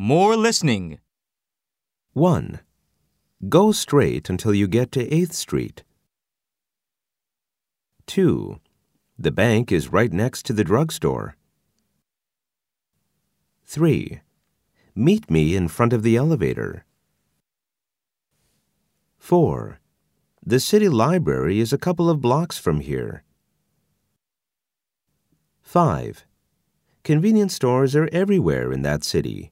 More listening. 1. Go straight until you get to 8th Street. 2. The bank is right next to the drugstore. 3. Meet me in front of the elevator. 4. The city library is a couple of blocks from here. 5. Convenience stores are everywhere in that city.